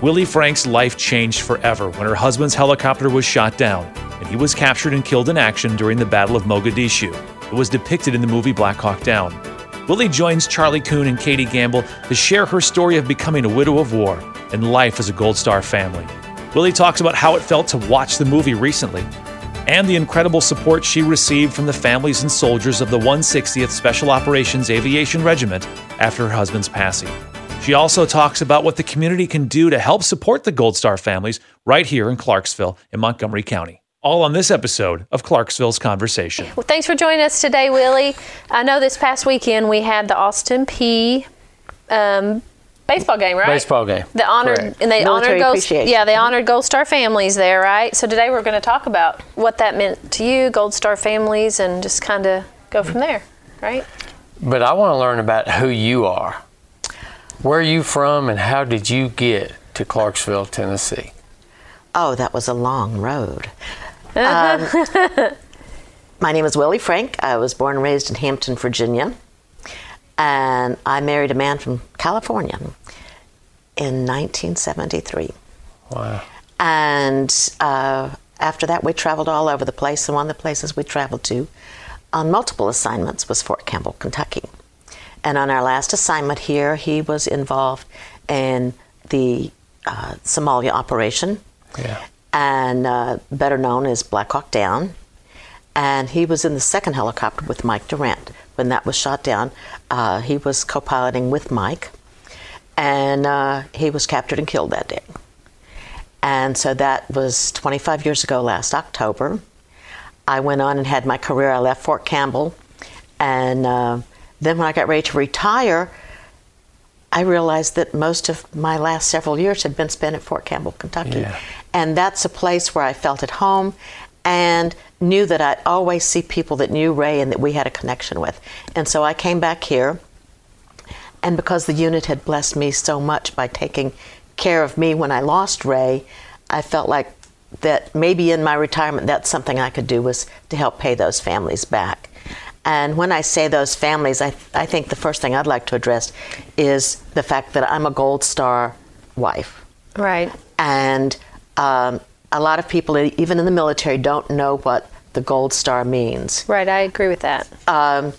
Willie Frank's life changed forever when her husband's helicopter was shot down, and he was captured and killed in action during the Battle of Mogadishu. It was depicted in the movie Black Hawk Down. Willie joins Charlie Coon and Katie Gamble to share her story of becoming a widow of war and life as a Gold Star family. Willie talks about how it felt to watch the movie recently and the incredible support she received from the families and soldiers of the 160th Special Operations Aviation Regiment after her husband's passing. She also talks about what the community can do to help support the Gold Star families right here in Clarksville in Montgomery County. All on this episode of Clarksville's Conversation. Well, thanks for joining us today, Willie. I know this past weekend we had the Austin Peay. um, baseball game, right? Baseball game. The honored Correct. and they Military honored Gold, yeah, they honored Gold Star families there, right? So today we're going to talk about what that meant to you, Gold Star families, and just kind of go from there, right? But I want to learn about who you are. Where are you from and how did you get to Clarksville, Tennessee? Oh, that was a long road. Um, my name is Willie Frank. I was born and raised in Hampton, Virginia. And I married a man from California in 1973. Wow. And uh, after that, we traveled all over the place. And one of the places we traveled to on multiple assignments was Fort Campbell, Kentucky. And on our last assignment here, he was involved in the uh, Somalia operation, Yeah. and uh, better known as Black Hawk Down. And he was in the second helicopter with Mike Durant. When that was shot down, uh, he was co piloting with Mike, and uh, he was captured and killed that day. And so that was 25 years ago last October. I went on and had my career. I left Fort Campbell. And uh, then when I got ready to retire, I realized that most of my last several years had been spent at Fort Campbell, Kentucky. Yeah. And that's a place where I felt at home and knew that I'd always see people that knew Ray and that we had a connection with. And so I came back here. And because the unit had blessed me so much by taking care of me when I lost Ray, I felt like that maybe in my retirement that's something I could do was to help pay those families back. And when I say those families, I, I think the first thing I'd like to address is the fact that I'm a Gold Star wife. Right. And um, a lot of people, even in the military, don't know what the Gold Star means Right. I agree with that. um,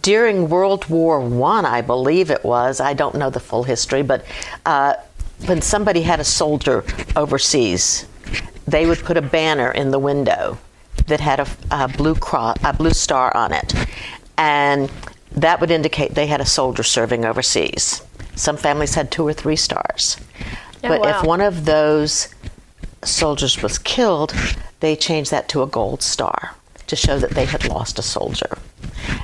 during World War One, I, believe it was. I don't know the full history, but uh, when somebody had a soldier overseas, they would put a banner in the window that had a, a blue cross, a blue star on it, and that would indicate they had a soldier serving overseas. Some families had two or three stars, Oh, but wow. if one of those soldiers was killed, they changed that to a gold star to show that they had lost a soldier.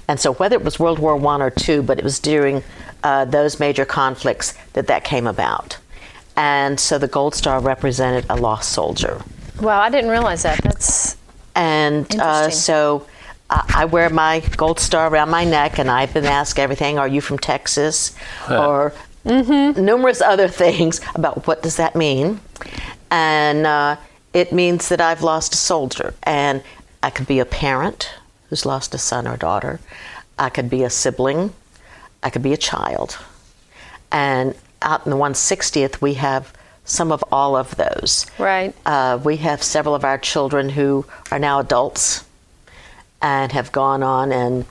And so, whether it was World War One or two, but it was during uh, those major conflicts that that came about. And so, the gold star represented a lost soldier. Wow, I didn't realize that. That's And uh, so, uh, I wear my gold star around my neck, and I've been asked everything: Are you from Texas? Or numerous other things about what does that mean. And uh, it means that I've lost a soldier, and I could be a parent who's lost a son or daughter. I could be a sibling. I could be a child. And out in the 160th, we have some of all of those. right. Uh, we have several of our children who are now adults and have gone on and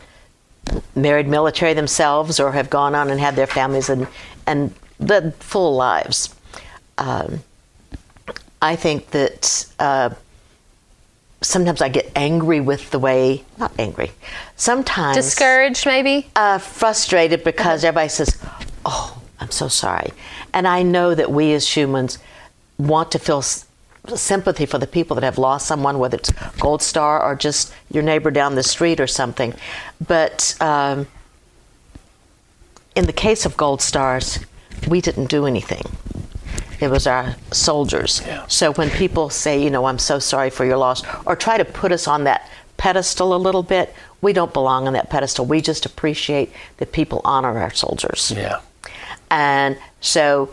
married military themselves or have gone on and had their families and, and led full lives. Um, I think that uh, sometimes I get angry with the way, not angry, sometimes Discouraged, maybe. uh, frustrated because everybody says, "Oh, I'm so sorry," and I know that we as humans want to feel s- sympathy for the people that have lost someone, whether it's Gold Star or just your neighbor down the street or something. But um, in the case of Gold Stars, we didn't do anything. It was our soldiers. Yeah. So when people say, you know, I'm so sorry for your loss, or try to put us on that pedestal a little bit, we don't belong on that pedestal. We just appreciate that people honor our soldiers. Yeah. And so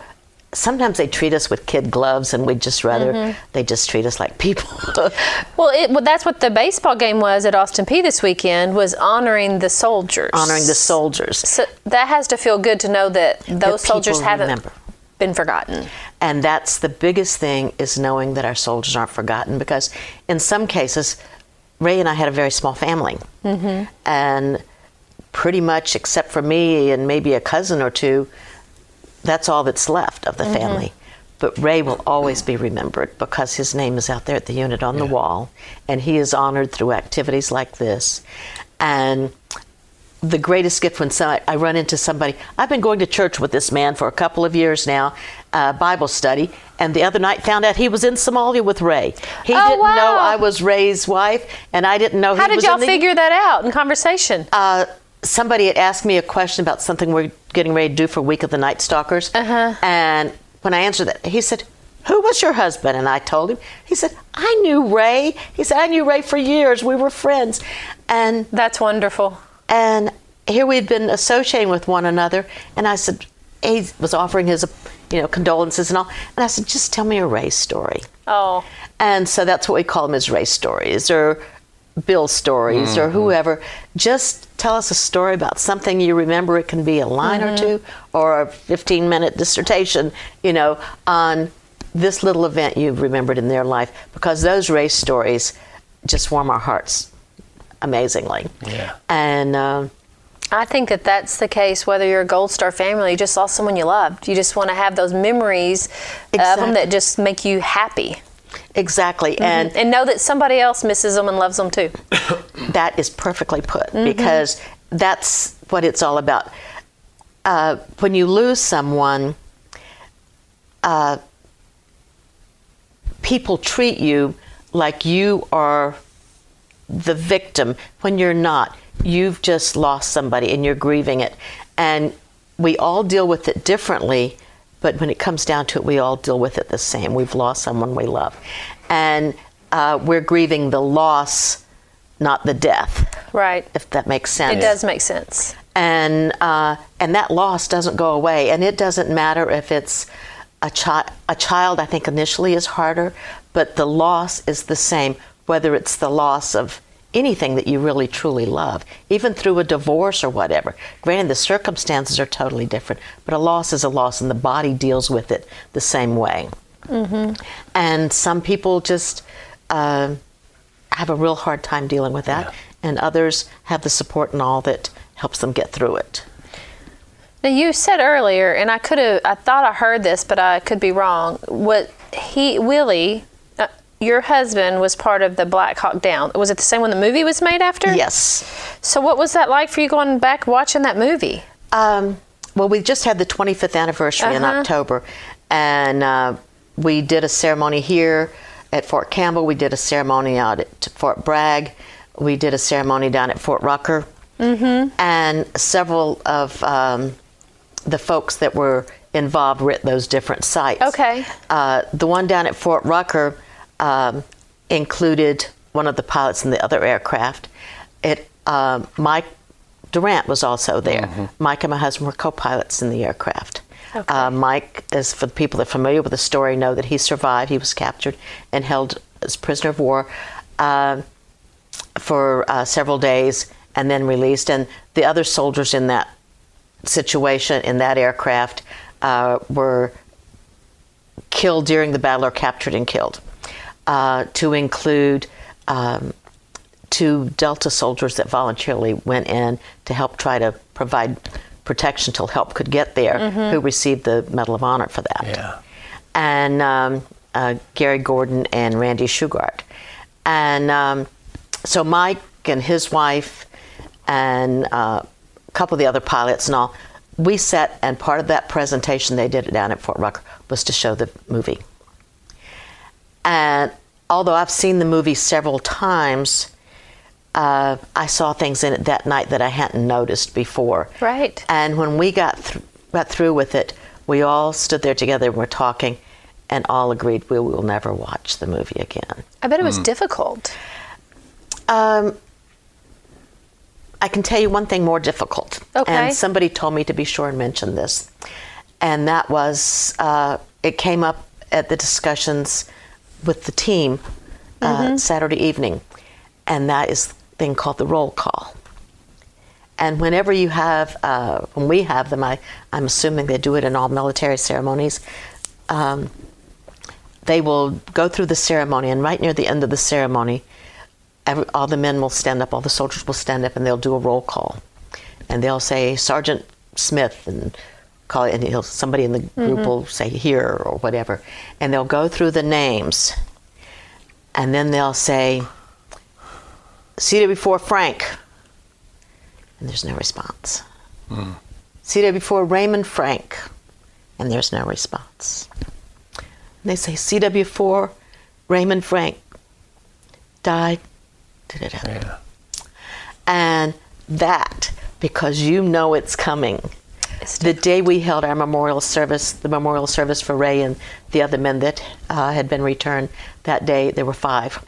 sometimes they treat us with kid gloves, and we'd just rather Mm-hmm. they just treat us like people. Well, it, well, that's what the baseball game was at Austin Peay this weekend was honoring the soldiers. honoring the soldiers. So that has to feel good to know that those soldiers haven't remember. been forgotten. And that's the biggest thing is knowing that our soldiers aren't forgotten because in some cases, Ray and I had a very small family. And pretty much, except for me and maybe a cousin or two, that's all that's left of the family. But Ray will always be remembered because his name is out there at the unit on the wall, and he is honored through activities like this. And the greatest gift when some, I run into somebody. I've been going to church with this man for a couple of years now, uh, Bible study, and the other night found out he was in Somalia with Ray. He Oh, didn't know. I was Ray's wife, and I didn't know How he did was y'all in the, figure that out in conversation? uh, somebody had asked me a question about something we're getting ready to do for Week of the Night Stalkers. Uh-huh. And when I answered that, he said, Who was your husband? And I told him. He said, I knew Ray. He said, I knew Ray for years. We were friends. And That's wonderful. and here we'd been associating with one another. And I said, he was offering his, you know, condolences and all. And I said, just tell me a Ray story. Oh, And so that's what we call them as Ray stories or Bill stories or whoever. Just tell us a story about something you remember. It can be a line or two or a 15 minute dissertation, you know, on this little event you've remembered in their life because those Ray stories just warm our hearts amazingly. Yeah. And, um, I think that that's the case whether you're a Gold Star family, you just lost someone you loved. You just want to have those memories of them that just make you happy. Exactly. And And know that somebody else misses them and loves them too. That is perfectly put because that's what it's all about. Uh, when you lose someone, uh, people treat you like you are the victim when you're not. You've just lost somebody and you're grieving it. And we all deal with it differently, but when it comes down to it, we all deal with it the same. We've lost someone we love. And uh, we're grieving the loss, not the death, Right. if that makes sense It does make sense. and uh, and that loss doesn't go away. And it doesn't matter if it's a child. A child, I think, initially is harder, but the loss is the same. Whether it's the loss of anything that you really truly love, even through a divorce or whatever. Granted, the circumstances are totally different, but a loss is a loss, and the body deals with it the same way. Mm-hmm. And some people just. Uh, have a real hard time dealing with that, and others have the support and all that helps them get through it. Now you said earlier, and I could have, I thought I heard this, but I could be wrong. What he, Willie, your husband was part of the Black Hawk Down. Was it the same one the movie was made after? Yes. So what was that like for you going back watching that movie? Um, well, we just had the 25th anniversary in Uh-huh. October, and uh, we did a ceremony here at Fort Campbell. We did a ceremony out at Fort Bragg. We did a ceremony down at Fort Rucker. Mm-hmm. And several of um, the folks that were involved were at those different sites. Okay. Uh, the one down at Fort Rucker um, included one of the pilots in the other aircraft. It um Mike Durant was also there. Mike and my husband were co-pilots in the aircraft. Okay. Uh, Mike, is for the people that are familiar with the story, know that he survived. He was captured and held as prisoner of war uh, for uh, several days, and then released. And the other soldiers in that situation in that aircraft uh, were killed during the battle or captured and killed, uh, to include um, two Delta soldiers that voluntarily went in to help try to provide protection till help could get there, who received the Medal of Honor for that. Yeah. And um, uh, Gary Gordon and Randy Shugart. And um, so Mike and his wife and uh, a couple of the other pilots and all, we sat, and part of that presentation they did it down at Fort Rucker was to show the movie. And although I've seen the movie several times, uh, I saw things in it that night that I hadn't noticed before. Right. And when we got th- got through with it, we all stood there together and were talking, and all agreed we will never watch the movie again. I bet it was difficult. Um, I can tell you one thing more difficult. Okay. And somebody told me to be sure and mention this. And that was, uh, it came up at the discussions with the team uh, Saturday evening. And that is the thing called the roll call. And whenever you have, uh, when we have them, I, I'm assuming they do it in all military ceremonies. um, they will go through the ceremony, and right near the end of the ceremony, every, all the men will stand up, all the soldiers will stand up, and they'll do a roll call, and they'll say Sergeant Smith and call it, and he'll, somebody in the group mm-hmm. will say here or whatever, and they'll go through the names, and then they'll say CW4 Frank, and there's no response. Hmm. CW4 Raymond Frank, and there's no response. And they say CW4 Raymond Frank died. da-da-da. Yeah. And that, because you know it's coming. The day we held our memorial service, the memorial service for Ray and the other men that uh, had been returned, that day there were five.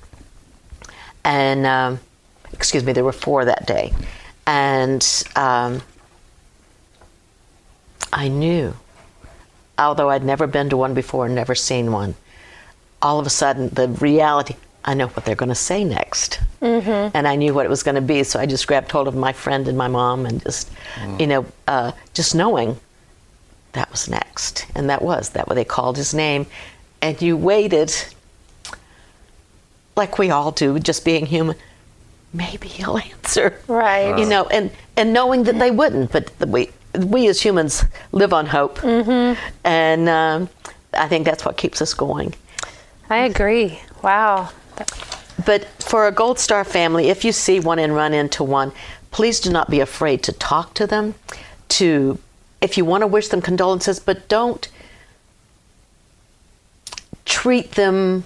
And, um, excuse me, there were four that day. And um, I knew, although I'd never been to one before, never seen one, all of a sudden the reality, I know what they're going to say next. Mm-hmm. And I knew what it was going to be. So I just grabbed hold of my friend and my mom and just, you know, uh, just knowing that was next. And that was, that what they called his name. And you waited, like we all do, just being human. Maybe he'll answer. Right. You know, and, and knowing that they wouldn't, but the- we, we as humans live on hope. Mm-hmm. And um, I think that's what keeps us going. I agree. Wow. But for a Gold Star family, if you see one and run into one, please do not be afraid to talk to them. To, if you want to wish them condolences, but don't treat them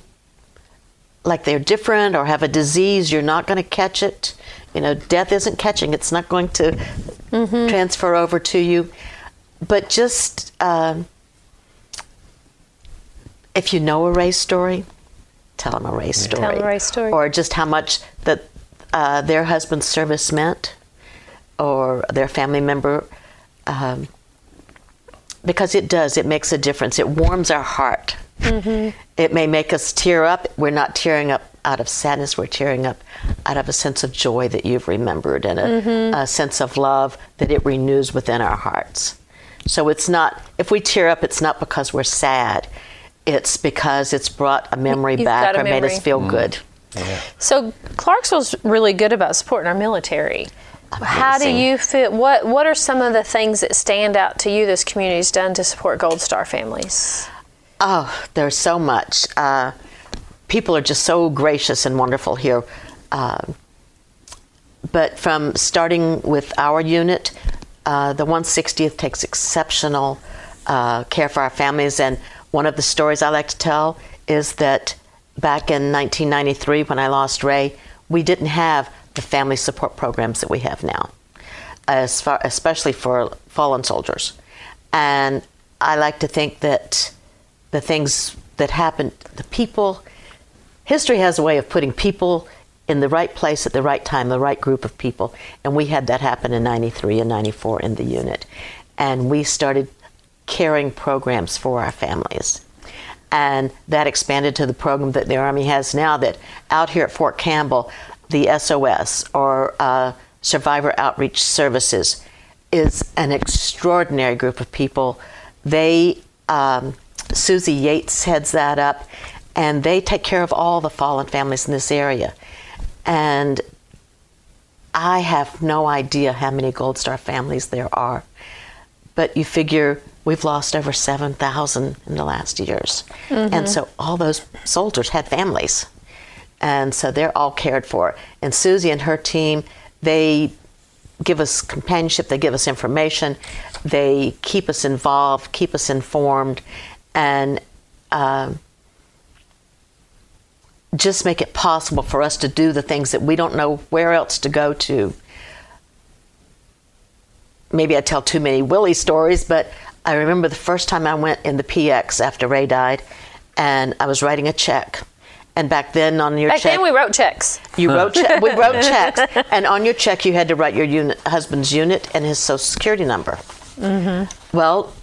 like they're different or have a disease. You're not going to catch it. You know, death isn't catching. It's not going to transfer over to you. But just um, if you know a Ray story, tell them a Ray story. Tell 'em a Ray story. Or just how much that uh, their husband's service meant, or their family member, um, because it does. It makes a difference. It warms our heart. It may make us tear up. We're not tearing up out of sadness. We're tearing up out of a sense of joy that you've remembered and a, a sense of love that it renews within our hearts. So it's not, if we tear up, it's not because we're sad. It's because it's brought a memory You've back got a or made us memory. feel good. So Clarksville's really good about supporting our military. How do you feel? What What are some of the things that stand out to you? This community's done to support Gold Star families. Oh, there's so much. Uh, people are just so gracious and wonderful here. Uh, but from starting with our unit, uh, the 160th takes exceptional uh, care for our families. And one of the stories I like to tell is that back in 1993, when I lost Ray, we didn't have the family support programs that we have now, as far, especially for fallen soldiers. And I like to think that the things that happened, the people, history has a way of putting people in the right place at the right time, the right group of people. And we had that happen in 93 and 94 in the unit. And we started caring programs for our families. And that expanded to the program that the Army has now that out here at Fort Campbell, the SOS or uh, Survivor Outreach Services is an extraordinary group of people. They, um, Susie Yates heads that up, and they take care of all the fallen families in this area. And I have no idea how many Gold Star families there are, but you figure we've lost over 7,000 in the last years. And so all those soldiers had families. And so they're all cared for. And Susie and her team, they give us companionship, they give us information, they keep us involved, keep us informed, and um, just make it possible for us to do the things that we don't know where else to go to. Maybe I tell too many Willie stories, but I remember the first time I went in the PX after Ray died, and I was writing a check. And back then, on your Back check, then, we wrote checks. you wrote che- we wrote checks, and on your check you had to write your unit, husband's unit and his social security number. Mm-hmm. Well,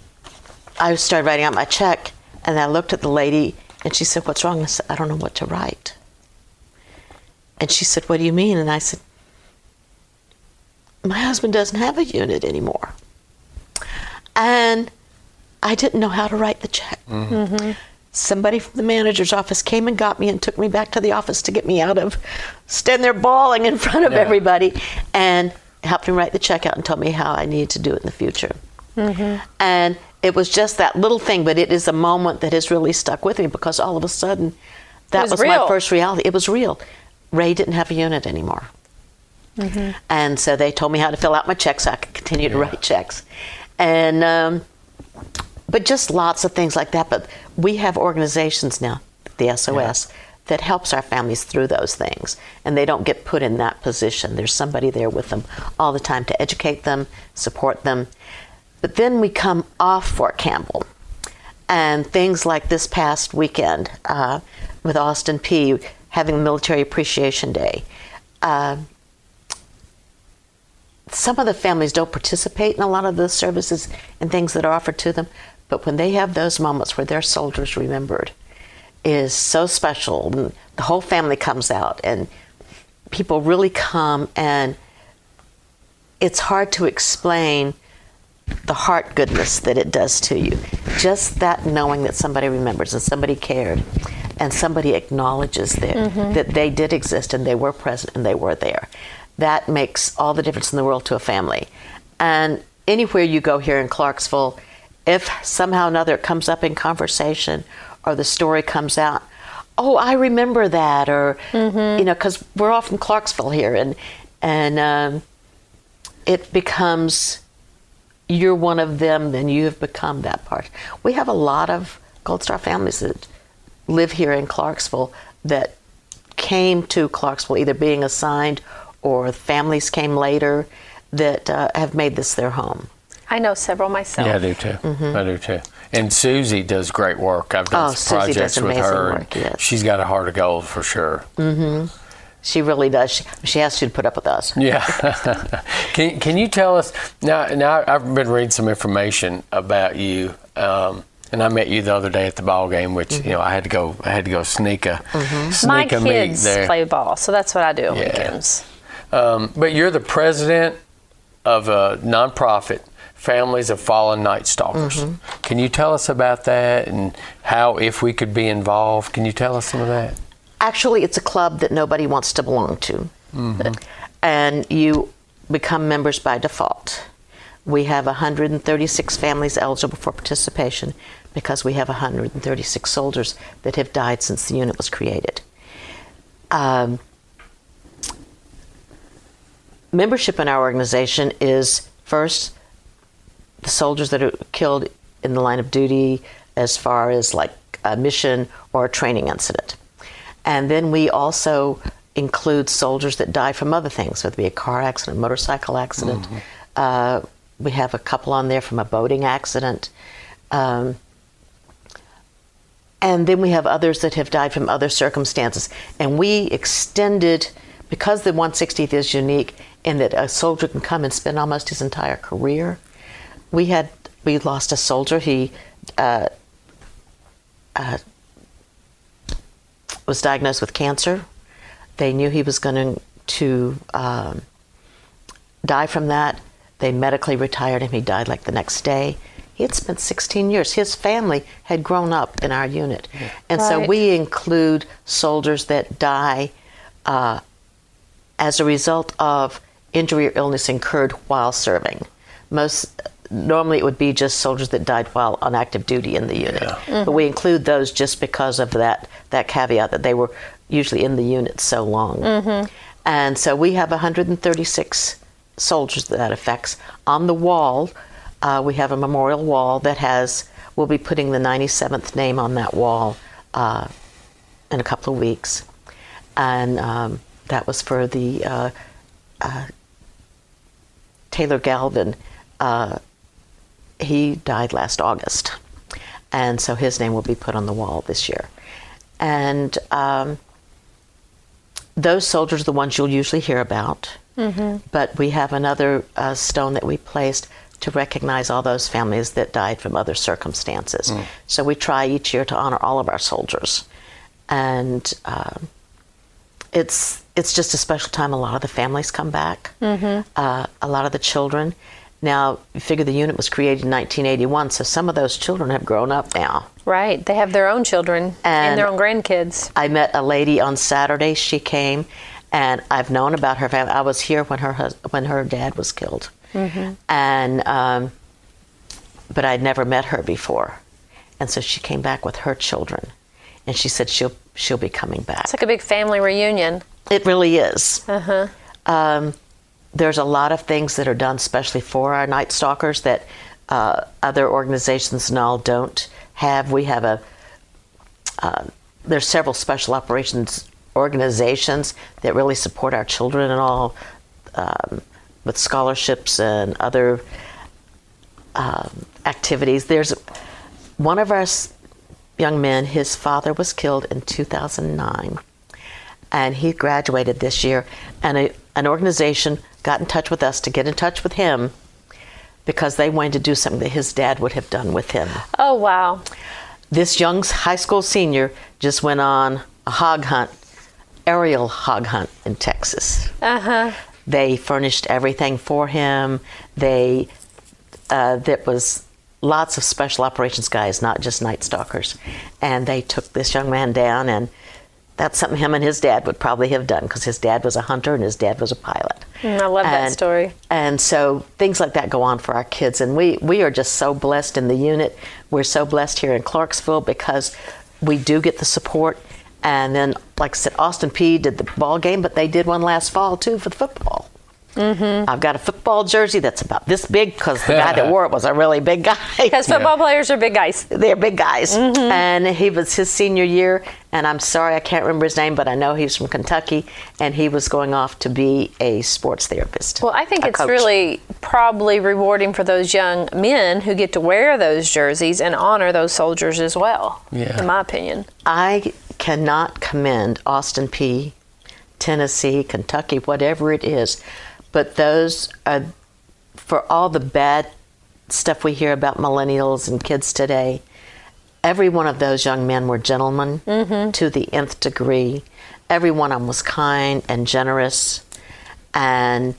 I started writing out my check, and I looked at the lady, and she said, "What's wrong?" I said, "I don't know what to write." And she said, "What do you mean?" And I said, "My husband doesn't have a unit anymore." And I didn't know how to write the check. Mm-hmm. Mm-hmm. Somebody from the manager's office came and got me and took me back to the office to get me out of stand there bawling in front of Yeah. everybody and helped me write the check out and told me how I needed to do it in the future. Mm-hmm. And it was just that little thing, but it is a moment that has really stuck with me because all of a sudden, that was was, my first reality. It was real. Ray didn't have a unit anymore. And so they told me how to fill out my checks so I could continue to write checks. And, um, but just lots of things like that. But we have organizations now, the SOS, that helps our families through those things. And they don't get put in that position. There's somebody there with them all the time to educate them, support them. But then we come off Fort Campbell. And things like this past weekend uh, with Austin Peay having Military Appreciation Day. Uh, some of the families don't participate in a lot of the services and things that are offered to them, but when they have those moments where their soldiers remembered, is so special. And the whole family comes out, and people really come, and it's hard to explain the heart goodness that it does to you. Just that knowing that somebody remembers and somebody cared and somebody acknowledges that, mm-hmm. that they did exist and they were present and they were there. That makes all the difference in the world to a family. And anywhere you go here in Clarksville, if somehow or another it comes up in conversation or the story comes out, oh, I remember that, or, you know, because we're all from Clarksville here, and, and um, it becomes you're one of them, then you have become that part. We have a lot of Gold Star families that live here in Clarksville that came to Clarksville either being assigned or families came later that uh, have made this their home. I know several myself. Yeah, I do too. I do too. And Susie does great work. I've done Oh, some Susie projects does with amazing her. work, yes. She's got a heart of gold for sure. Mm-hmm. She really does. She, she has to put up with us. Yeah. can Can you tell us now? Now I've been reading some information about you, um, and I met you the other day at the ball game, which Mm-hmm. you know I had to go. I had to go sneak a sneak My a meet kids there. play ball, so that's what I do on Yeah. weekends. Um, but you're the president of a nonprofit, Families of Fallen Night Stalkers. Mm-hmm. Can you tell us about that and how, if we could be involved? Can you tell us some of that? Actually, it's a club that nobody wants to belong to. And you become members by default. We have 136 families eligible for participation because we have 136 soldiers that have died since the unit was created. Um, membership in our organization is first the soldiers that are killed in the line of duty as far as like a mission or a training incident. And then we also include soldiers that die from other things, whether it be a car accident, motorcycle accident. Uh, we have a couple on there from a boating accident. Um, and then we have others that have died from other circumstances. And we extended, because the 160th is unique in that a soldier can come and spend almost his entire career. We had we lost a soldier. He uh, uh, was diagnosed with cancer. They knew he was going to um, die from that. They medically retired him. He died like the next day. He had spent 16 years. His family had grown up in our unit. And so we include soldiers that die uh, as a result of injury or illness incurred while serving. Most normally it would be just soldiers that died while on active duty in the unit, but we include those just because of that that caveat that they were usually in the unit so long. And so we have 136 soldiers that that affects. On the wall, uh, we have a memorial wall that has. We'll be putting the 97th name on that wall uh, in a couple of weeks, and um, that was for the uh, uh, Taylor Galvin. Uh, he died last August, and so his name will be put on the wall this year. And um, those soldiers are the ones you'll usually hear about. But we have another uh, stone that we placed to recognize all those families that died from other circumstances. So we try each year to honor all of our soldiers, and um, it's it's just a special time. A lot of the families come back, uh, a lot of the children, Now, you figure the unit was created in 1981, so some of those children have grown up now. Right. They have their own children and, And- their own grandkids. I met a lady on Saturday. She came, and I've known about her family. I was here when her hus- when her dad was killed, and um, but I'd never met her before, and so she came back with her children, and she said she'll she'll be coming back. It's like a big family reunion. It really is. Uh-huh. Um, there's a lot of things that are done especially for our Night Stalkers that uh, other organizations and all don't have. We have a uh, there's several special operations organizations that really support our children and all um, with scholarships and other um, activities. There's one of our s- young men. His father was killed in 2009 and he graduated this year. And a, an organization got in touch with us to get in touch with him because they wanted to do something that his dad would have done with him. Oh, wow. This young high school senior just went on a hog hunt, aerial hog hunt in Texas. Uh huh. They furnished everything for him. They uh, there was lots of special operations guys, not just night stalkers, and they took this young man down, and that's something him and his dad would probably have done because his dad was a hunter and his dad was a pilot. Mm, I love that story. And so things like that go on for our kids, and we we are just so blessed in the unit. We're so blessed here in Clarksville because we do get the support. And then, like I said, Austin Peay did the ball game, but they did one last fall too for the football. Mm-hmm. I've got a football jersey that's about this big because the guy that wore it was a really big guy. Because football players are big guys. They're big guys. And he was his senior year, and I'm sorry I can't remember his name, but I know he's from Kentucky, and he was going off to be a sports therapist. Well, I think it's coach. really probably rewarding for those young men who get to wear those jerseys and honor those soldiers as well. Yeah. In my opinion. I cannot commend Austin Peay, Tennessee, Kentucky, whatever it is, but those are for all the bad stuff we hear about millennials and kids today. Every one of those young men were gentlemen mm-hmm. to the nth degree. Every one of them was kind and generous, and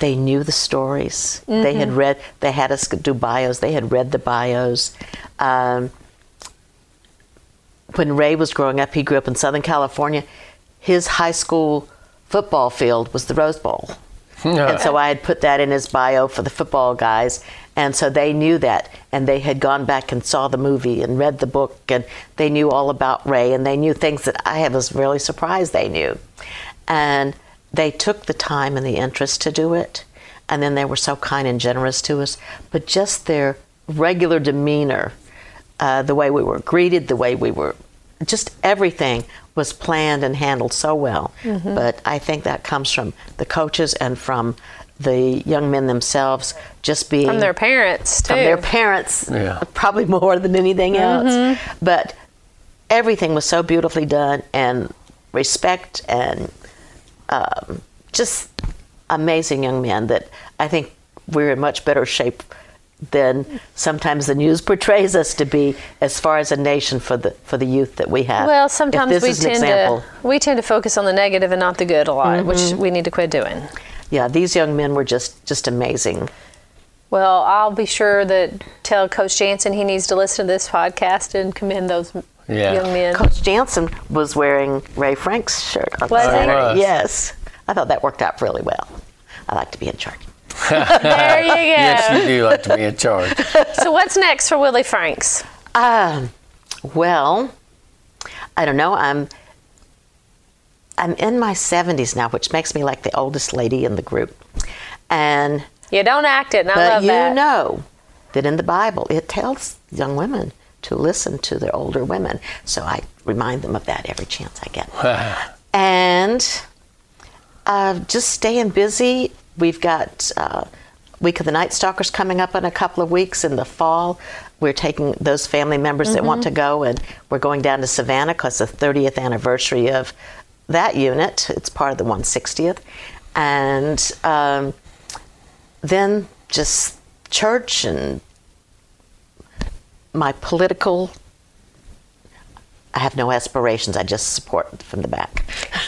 they knew the stories. They had mm-hmm. read. They had us do bios. They had read the bios. Um, when Ray was growing up, he grew up in Southern California. His high school football field was the Rose Bowl. And so I had put that in his bio for the football guys. And so they knew that. And they had gone back and saw the movie and read the book. And they knew all about Ray. And they knew things that I was really surprised they knew. And they took the time and the interest to do it. And then they were so kind and generous to us. But just their regular demeanor, uh, the way we were greeted, the way we were, just everything was planned and handled so well. But I think that comes from the coaches and from the young men themselves just being From their parents, too. from their parents, Yeah. probably more than anything else. But everything was so beautifully done, and respect and um, just amazing young men that I think we're in much better shape than sometimes the news portrays us to be as far as a nation for the for the youth that we have. Well, sometimes we tend example, to we tend to focus on the negative and not the good a lot, which mm-hmm. we need to quit doing. yeah, these young men were just just amazing. Well, I'll be sure that tell Coach Jansen he needs to listen to this podcast and commend those Yeah. young men. Coach Jansen was wearing Ray Frank's shirt on Was he? Saturday. Yes, I thought that worked out really well. I like to be in charge. there you go. Yes, you do like to be in charge. So what's next for Willie Franks? Um, well, I don't know. I'm I'm in my 70s now, which makes me like the oldest lady in the group. And You don't act it, and I but you that. know that in the Bible it tells young women to listen to their older women. So I remind them of that every chance I get. and uh, just staying busy. We've got uh, Week of the Night Stalkers coming up in a couple of weeks in the fall. We're taking those family members that want to go, and we're going down to Savannah because the 30th anniversary of that unit. It's part of the 160th, and um, then just church and my political. I have no aspirations. I just support from the back.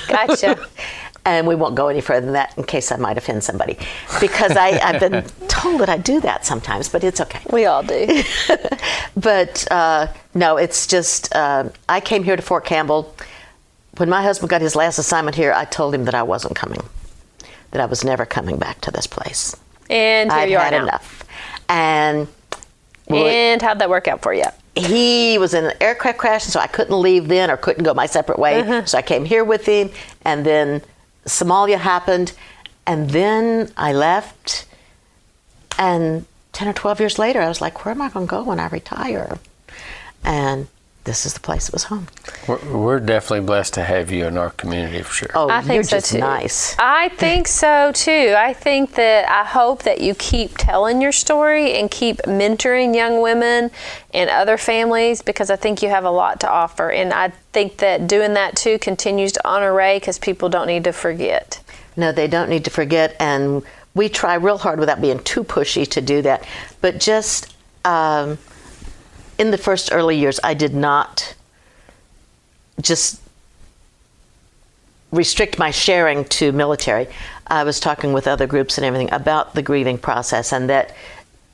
Gotcha. and we won't go any further than that in case I might offend somebody. Because I, I've been told that I do that sometimes, but it's okay. We all do. but uh, no, it's just uh, I came here to Fort Campbell. When my husband got his last assignment here, I told him that I wasn't coming, that I was never coming back to this place. And here I'd you are had now. enough. And And how'd that work out for you? he was in an aircraft crash, so I couldn't leave then or couldn't go my separate way. Uh-huh. So I came here with him, and then Somalia happened, and then I left. And 10 or 12 years later, I was like, where am I going to go when I retire? And this is the place that was home. We're, we're definitely blessed to have you in our community for sure. Oh, I think you're so just too. nice. I think so too. I think that I hope that you keep telling your story and keep mentoring young women and other families because I think you have a lot to offer. And I think that doing that too continues to honor Ray because people don't need to forget. No, they don't need to forget, and we try real hard without being too pushy to do that. But just um, in the first early years, I did not just restrict my sharing to military. I was talking with other groups and everything about the grieving process, and that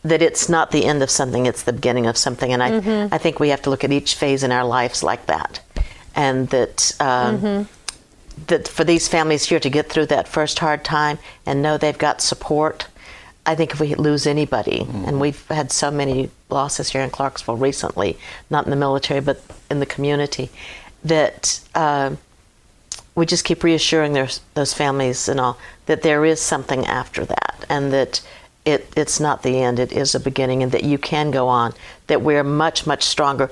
that it's not the end of something; it's the beginning of something. And I, I think we have to look at each phase in our lives like that, and that. Um, that for these families here to get through that first hard time and know they've got support. I think if we lose anybody, and we've had so many losses here in Clarksville recently, not in the military but in the community, that uh, we just keep reassuring their, those families and all that there is something after that, and that it, it's not the end; it is a beginning, and that you can go on. That we're much much stronger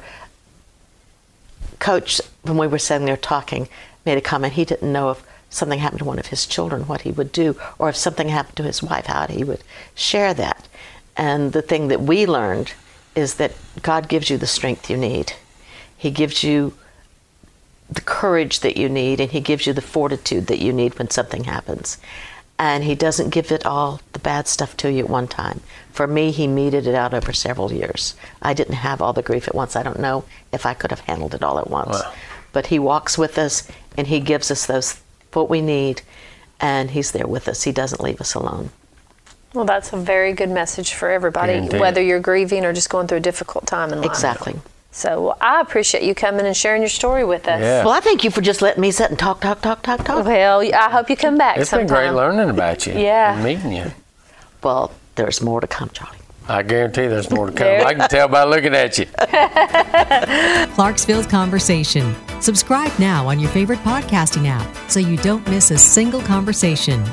coach, when we were sitting there talking, made a comment. He didn't know if something happened to one of his children, what he would do, or if something happened to his wife, how he would share that. And the thing that we learned is that God gives you the strength you need. He gives you the courage that you need, and He gives you the fortitude that you need when something happens. And He doesn't give it all the bad stuff to you at one time. For me, He meted it out over several years. I didn't have all the grief at once. I don't know if I could have handled it all at once. Wow. But He walks with us, and He gives us those what we need, and He's there with us. He doesn't leave us alone. Well, that's a very good message for everybody, Indeed. whether you're grieving or just going through a difficult time in life. Exactly. So well, I appreciate you coming and sharing your story with us. Yeah. Well, I thank you for just letting me sit and talk, talk, talk, talk, talk. Well, I hope you come back It's sometime. been great learning about you. Yeah. And meeting you. Well, there's more to come, Charlie. I guarantee there's more to come. I can tell by looking at you. Clarksville's Conversation. Subscribe now on your favorite podcasting app so you don't miss a single conversation.